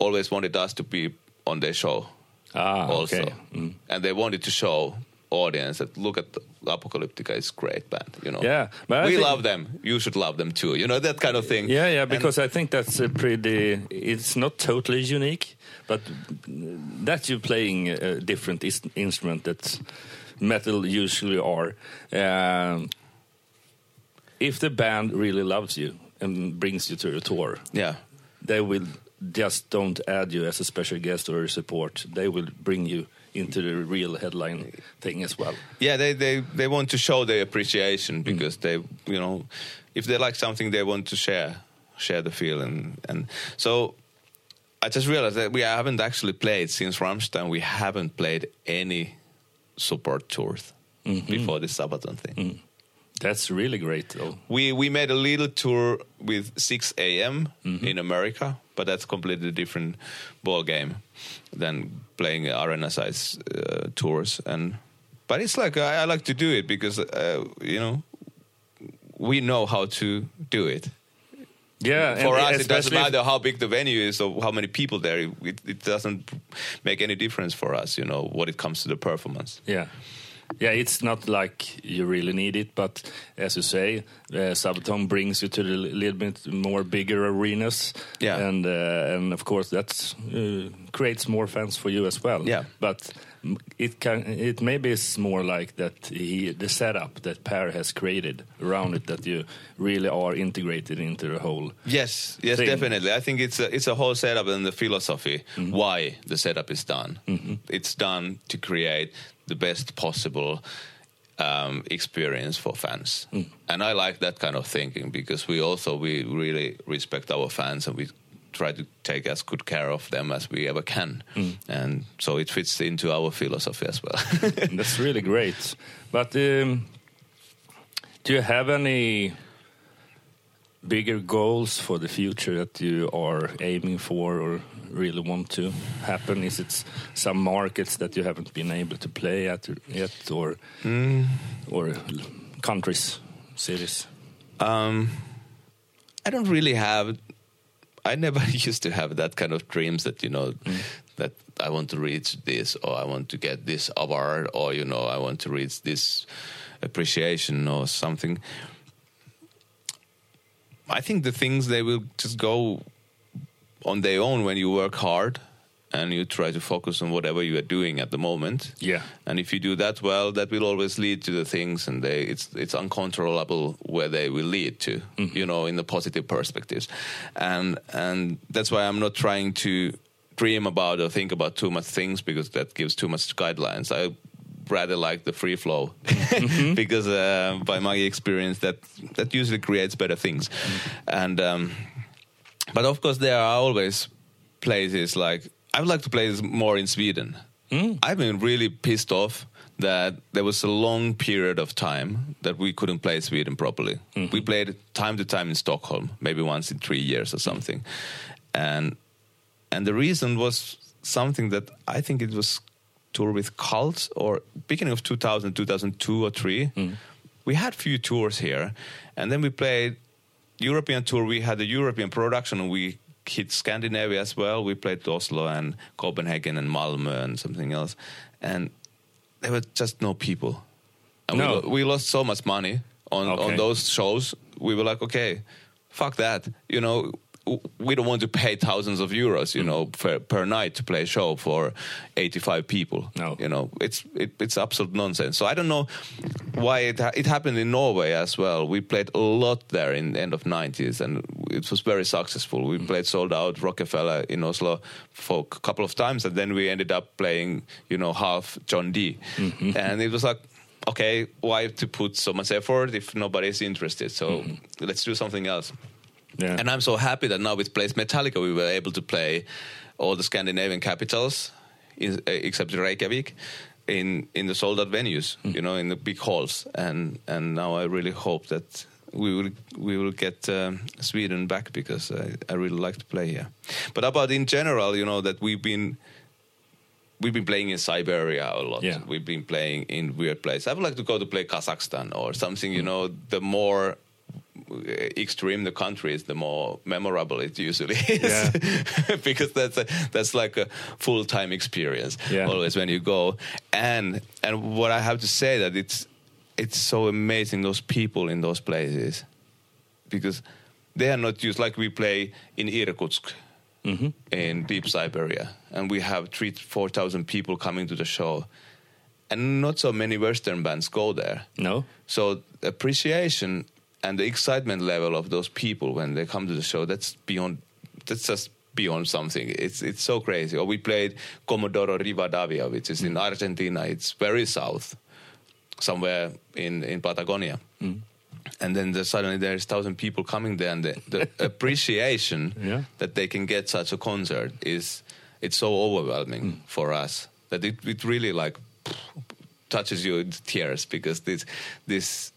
always wanted us to be on their show Ah, also. okay. Mm. And they wanted to show audience that look at Apocalyptica is great band, you know. Yeah, but we love them. You should love them too. You know that kind of thing. Yeah, yeah, And- because I think that's a pretty. It's not totally unique, but that you're playing a different instrument that metal usually are. Um, if the band really loves you and brings you to a tour, yeah, they will just don't add you as a special guest or a support. They will bring you into the real headline thing as well. Yeah, they they they want to show their appreciation mm. because they you know if they like something they want to share share the feeling and so I just realized that we haven't actually played since Rammstein. We haven't played any support tours mm-hmm. before this Sabaton thing. Mm. That's really great, though. We we made a little tour with Sixx:A.M. Mm-hmm. in America, but that's completely different ball game than playing arena size uh, tours. And but it's like I, I like to do it because uh, you know we know how to do it. Yeah, For us, it doesn't matter how big the venue is or how many people there. It, it doesn't make any difference for us, you know, when it comes to the performance. Yeah. Yeah, it's not like you really need it, but as you say, uh, Sabaton brings you to the little bit more bigger arenas. Yeah. and uh, and of course that uh, creates more fans for you as well. Yeah. but it can it maybe is more like that he, the setup that Per has created around it that you really are integrated into the whole. Yes, yes, thing. definitely. I think it's a, it's a whole setup and the philosophy why the setup is done. It's done to create the best possible um, experience for fans, and I like that kind of thinking because we also we really respect our fans and we try to take as good care of them as we ever can, and so it fits into our philosophy as well. That's really great. But um, do you have any bigger goals for the future that you are aiming for or really want to happen? Is it some markets that you haven't been able to play at yet, or or countries, cities? Um, I don't really have. I never used to have that kind of dreams that you know that I want to reach this or I want to get this award or you know I want to reach this appreciation or something. I think the things they will just go on their own when you work hard and you try to focus on whatever you are doing at the moment. Yeah. And if you do that well, that will always lead to the things, and they, it's it's uncontrollable where they will lead to. Mm-hmm. You know, in the positive perspectives, and and that's why I'm not trying to dream about or think about too much things because that gives too much guidelines. I rather like the free flow. Because uh, by my experience that that usually creates better things. And um, but of course there are always places like I would like to play this more in Sweden. I've been really pissed off that there was a long period of time that we couldn't play Sweden properly. We played time to time in Stockholm, maybe once in three years or something, and and the reason was something that I think it was tour with Cult or beginning of 2000, 2002 or 3 mm. We had few tours here, and then we played European tour. We had a European production, and we hit Scandinavia as well. We played Oslo and Copenhagen and Malmö and something else, and there were just no people. And No. we, we lost so much money on, Okay. on those shows. We were like, okay, fuck that. You know, we don't want to pay thousands of euros, you mm. know, per, per night to play a show for 85 people. No. You know, it's it, it's absolute nonsense. So I don't know why it ha- it happened in Norway as well. We played a lot there in the end of 90s and it was very successful. We mm. played sold out Rockefeller in Oslo for a couple of times and then we ended up playing, you know, half John Dee. Mm-hmm. And it was like okay, why to put so much effort if nobody's interested? So mm-hmm. let's do something else. Yeah. And I'm so happy that now with Plays Metallica, we were able to play all the Scandinavian capitals, in, uh, except Reykjavik, in in the sold out venues, you know, in the big halls. And and now I really hope that we will we will get um, Sweden back because I, I really like to play here. But about in general, you know, that we've been we've been playing in Siberia a lot. Yeah. We've been playing in weird places. I would like to go to play Kazakhstan or something. You know, the more Uh, extreme the country is, the more memorable it usually is. Yeah. because that's a, that's like a full time experience Yeah. always when you go. And and what I have to say that it's it's so amazing those people in those places because they are not used like we play in Irkutsk mm-hmm. in deep Siberia, and we have three four thousand people coming to the show, and not so many Western bands go there. no. So appreciation and the excitement level of those people when they come to the show that's beyond that's just beyond something. It's it's so crazy. Or we played Comodoro Rivadavia, which is in mm. Argentina. It's very south, somewhere in in Patagonia. Mm. And then the, suddenly there's thousand people coming there, and the, the appreciation Yeah. that they can get such a concert is it's so overwhelming mm. for us that it, it really like touches you in tears because this this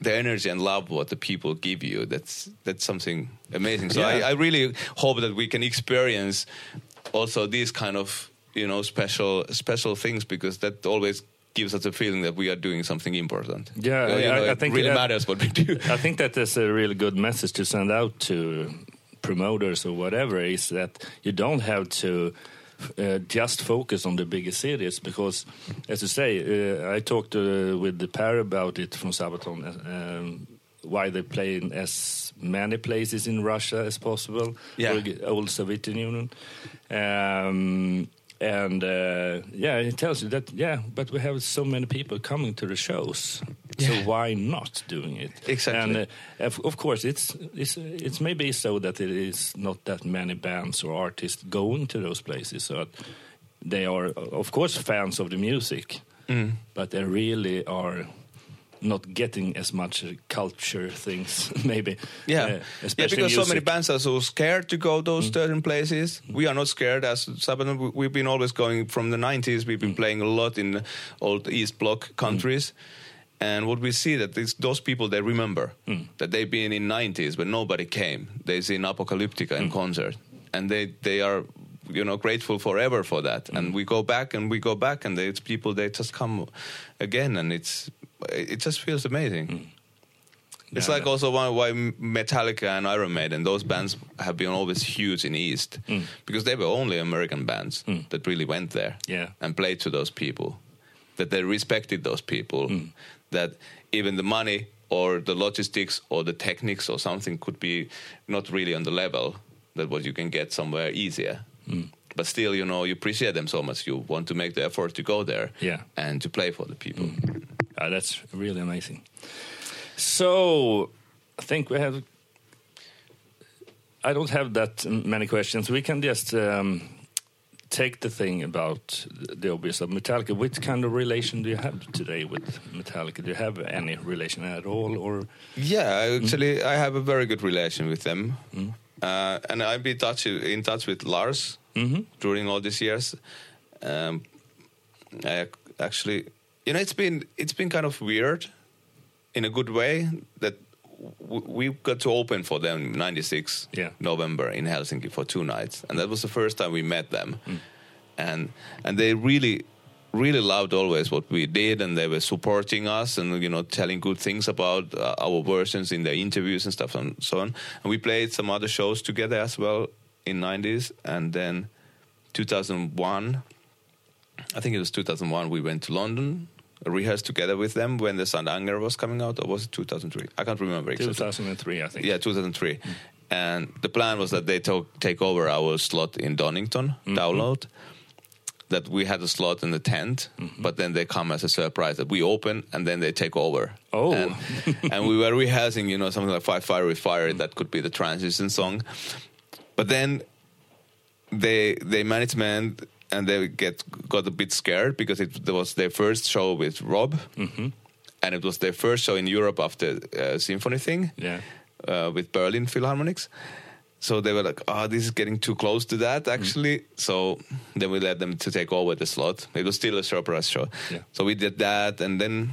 the energy and love what the people give you that's that's something amazing. So Yeah. I, I really hope that we can experience also these kind of you know special special things because that always gives us a feeling that we are doing something important. Yeah, You I- know, I it think really that- matters what we do. I think that is a really good message to send out to promoters or whatever is that you don't have to uh, just focus on the bigger cities because, as you say, uh, I talked uh, with the pair about it from Sabaton. Um, why they play in as many places in Russia as possible, Yeah. old Soviet Union, um, and uh, yeah, it tells you that yeah, but we have so many people coming to the shows, so why not doing it? Exactly. And uh, of, of course, it's it's it's maybe so that it is not that many bands or artists going to those places. So that they are, of course, fans of the music, Mm. but they really are not getting as much uh, culture things. maybe, Yeah, uh, yeah, because so many bands are so scared to go those mm. certain places. Mm. We are not scared as Sabaton. we- We've been always going from the 90s. We've been mm. playing a lot in old East Bloc countries. And what we see that these, those people they remember that they've been in 90s but nobody came. They seen Apocalyptica in concert, and they they are you know grateful forever for that. And we go back and we go back, and it's people they just come again, and it's it just feels amazing. Hmm. It's Yeah, like yeah. also why, why Metallica and Iron Maiden, those bands have been always huge in East hmm. because they were only American bands hmm. that really went there Yeah. and played to those people, that they respected those people, that even the money or the logistics or the techniques or something could be not really on the level that what you can get somewhere easier. But still, you know, you appreciate them so much. You want to make the effort to go there Yeah. and to play for the people. Uh, that's really amazing. So, I think we have. I don't have that many questions. We can just um, take the thing about the obvious of Metallica. Which kind of relation do you have today with Metallica? Do you have any relation at all, or Yeah, I actually, I have a very good relation with them, uh, and I've been touch, in touch with Lars during all these years. Um, I actually, you know, it's been it's been kind of weird, in a good way that we got to open for them '96 Yeah. November in Helsinki for two nights, and that was the first time we met them, and and they really really loved always what we did and they were supporting us and you know telling good things about uh, our versions in their interviews and stuff and so on and we played some other shows together as well in 90s and then 2001 i think it was 2001 we went to london rehearsed together with them when the St. Anger was coming out or was it 2003 i can't remember exactly 2003? I think. yeah, 2003. Mm. And the plan was that they to- take over our slot in Donington, mm-hmm. download. That we had a slot in the tent, mm-hmm. but then they come as a surprise that we open and then they take over. Oh. And, and we were rehearsing, you know, something like Fight Fire with Fire, mm. that could be the transition song. But then they they management and they get got a bit scared because it was their first show with Rob, and it was their first show in Europe after uh, symphony thing Yeah. uh, with Berlin Philharmonics. So they were like, "Oh, this is getting too close to that, actually." So then we let them to take over the slot. It was still a surprise show. Yeah. So we did that, and then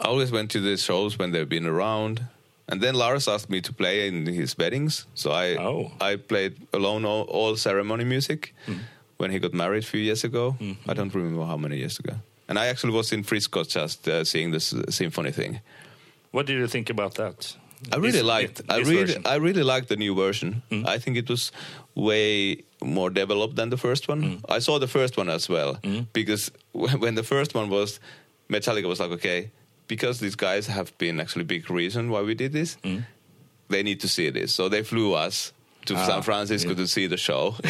I always went to the shows when they've been around. And then Lars asked me to play in his weddings, so I Oh. I played alone all, all ceremony music mm-hmm. when he got married a few years ago. Mm-hmm. I don't remember how many years ago. And I actually was in Frisco just uh, seeing this uh, symphony thing. What did you think about that? I really This- liked. I really, version? I really liked the new version. Mm-hmm. I think it was way more developed than the first one. I saw the first one as well because when the first one was, Metallica was like, okay, because these guys have been actually big reason why we did this. Mm. They need to see this, so they flew us to Ah, San Francisco yeah. to see the show.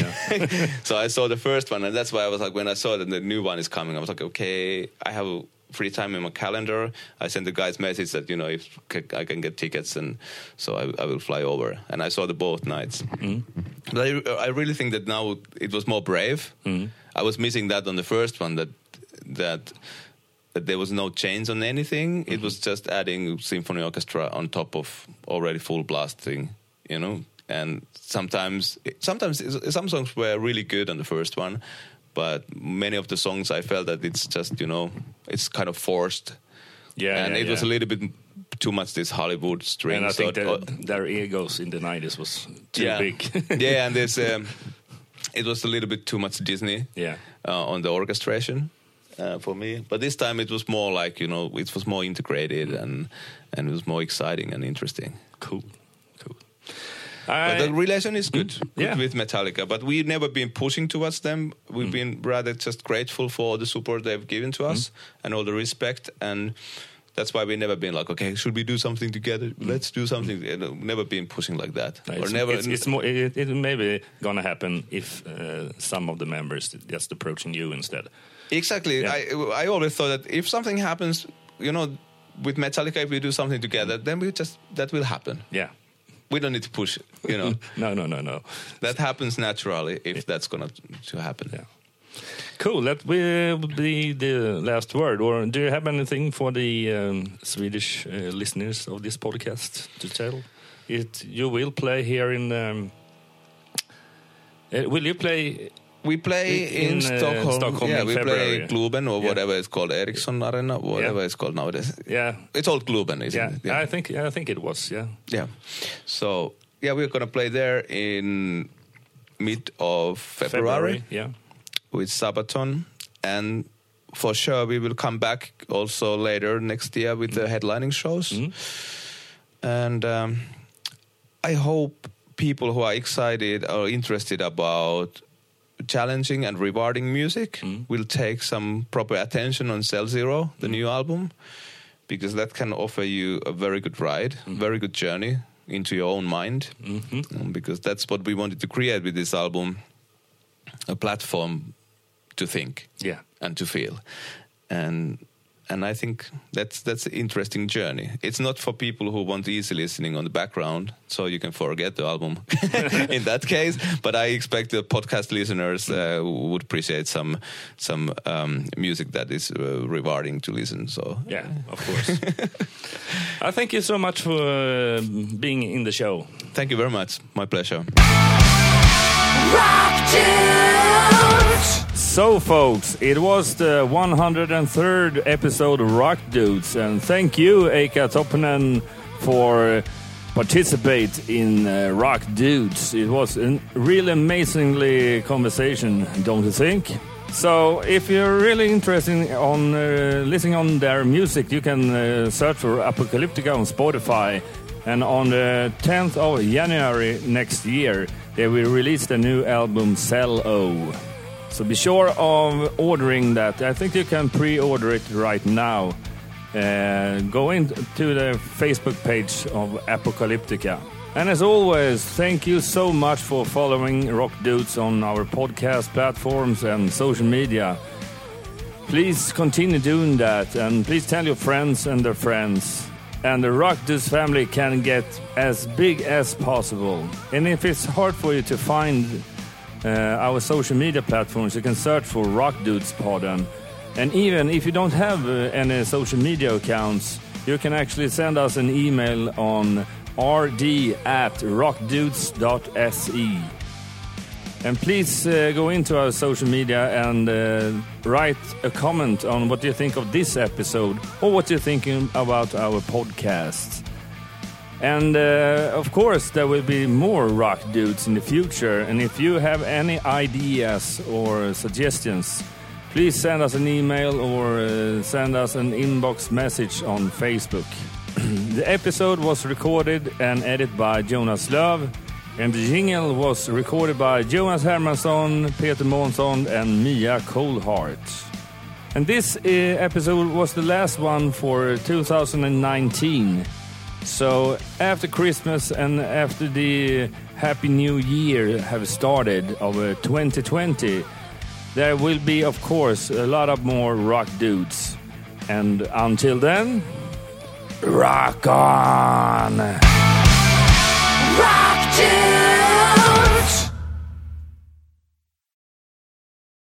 so I saw the first one, and that's why I was like, when I saw that the new one is coming, I was like, okay, I have free time in my calendar. I sent the guys message that you know if I can get tickets, and so I, I will fly over. And I saw the both nights. Mm. But I, I really think that now it was more brave. Mm. I was missing that on the first one that that there was no change on anything. It was just adding symphony orchestra on top of already full blasting, you know. And sometimes, sometimes some songs were really good on the first one, but many of the songs I felt that it's just you know it's kind of forced. Yeah, and yeah, it was a little bit too much this Hollywood string. And I think it- their egos in the 90s was too yeah. big. yeah, and there's um, it was a little bit too much Disney. Yeah. uh, on the orchestration uh, for me. But this time it was more like you know it was more integrated and and it was more exciting and interesting. cool. Cool. But the relation is good, good Yeah. with Metallica. But we've never been pushing towards them. We've been rather just grateful for all the support they've given to us and all the respect. And that's why we've never been like, okay, should we do something together? Let's do something. Never been pushing like that. No, or it's, never. it's, it's more, it, it maybe gonna happen if uh, some of the members just approaching you instead. Exactly. Yeah. I I always thought that if something happens, you know, with Metallica, if we do something together, then we just that will happen. Yeah. We don't need to push. it, You know, No, no, no, no. that happens naturally if that's gonna to happen. Yeah. Cool. That will be the last word. Or do you have anything for the um, Swedish uh, listeners of this podcast to tell? It you will play here in. Um, uh, will you play? We play In, in, uh, Stockholm. Stockholm yeah, in we February. play Globen or Yeah. whatever it's called, Ericsson Arena, whatever Yeah. it's called nowadays. Yeah. It's all Globen, isn't Yeah, it? Yeah, I think I think it was. Yeah, Yeah. So yeah, we're gonna play there in mid of February. Yeah, with Sabaton, and for sure we will come back also later next year with the headlining shows. And um, I hope people who are excited or interested about challenging and rewarding music mm-hmm. will take some proper attention on Cell Zero, the mm-hmm. new album, because that can offer you a very good ride, mm-hmm. very good journey into your own mind. Um, because that's what we wanted to create with this album a platform to think yeah. and to feel and and I think that's that's an interesting journey. It's not for people who want easy listening on the background, so you can forget the album in that case. But I expect the podcast listeners uh, would appreciate some some um, music that is uh, rewarding to listen. So Yeah, of course. I thank you so much for uh, being in the show. thank you very much. My pleasure. So, folks, it was the 103rd episode of Rock Dudes, and thank you, Eicca Toppinen, for participate in uh, Rock Dudes. It was a really amazingly conversation, don't you think? So, if you're really interested on uh, listening on their music, you can uh, search for Apocalyptica on Spotify. And on the 10th of January next year, they will release the new album Cell-0. So be sure of ordering that. I think you can pre-order it right now. Uh, go into the Facebook page of Apocalyptica. And as always, thank you so much for following Rock Dudes on our podcast platforms and social media. Please continue doing that and please tell your friends and their friends. And the Rock Dudes family can get as big as possible. And if it's hard for you to find uh, our social media platforms, you can search for Rock Dudes Podden. And even if you don't have uh, any social media accounts, you can actually send us an email on rd at rockdudes.se. And please uh, go into our social media and uh, write a comment on what you think of this episode or what you're thinking about our podcast. And uh, of course, there will be more rock dudes in the future. And if you have any ideas or suggestions, please send us an email or uh, send us an inbox message on Facebook. the episode was recorded and edited by Jonas Löv, and the jingle was recorded by Jonas Hermansson, Peter Månsson, and Mia Coldheart. And this uh, episode was the last one for 2019. So after Christmas and after the Happy New Year have started of uh, 2020, there will be, of course, a lot of more rock dudes. And until then, rock on! rock tune.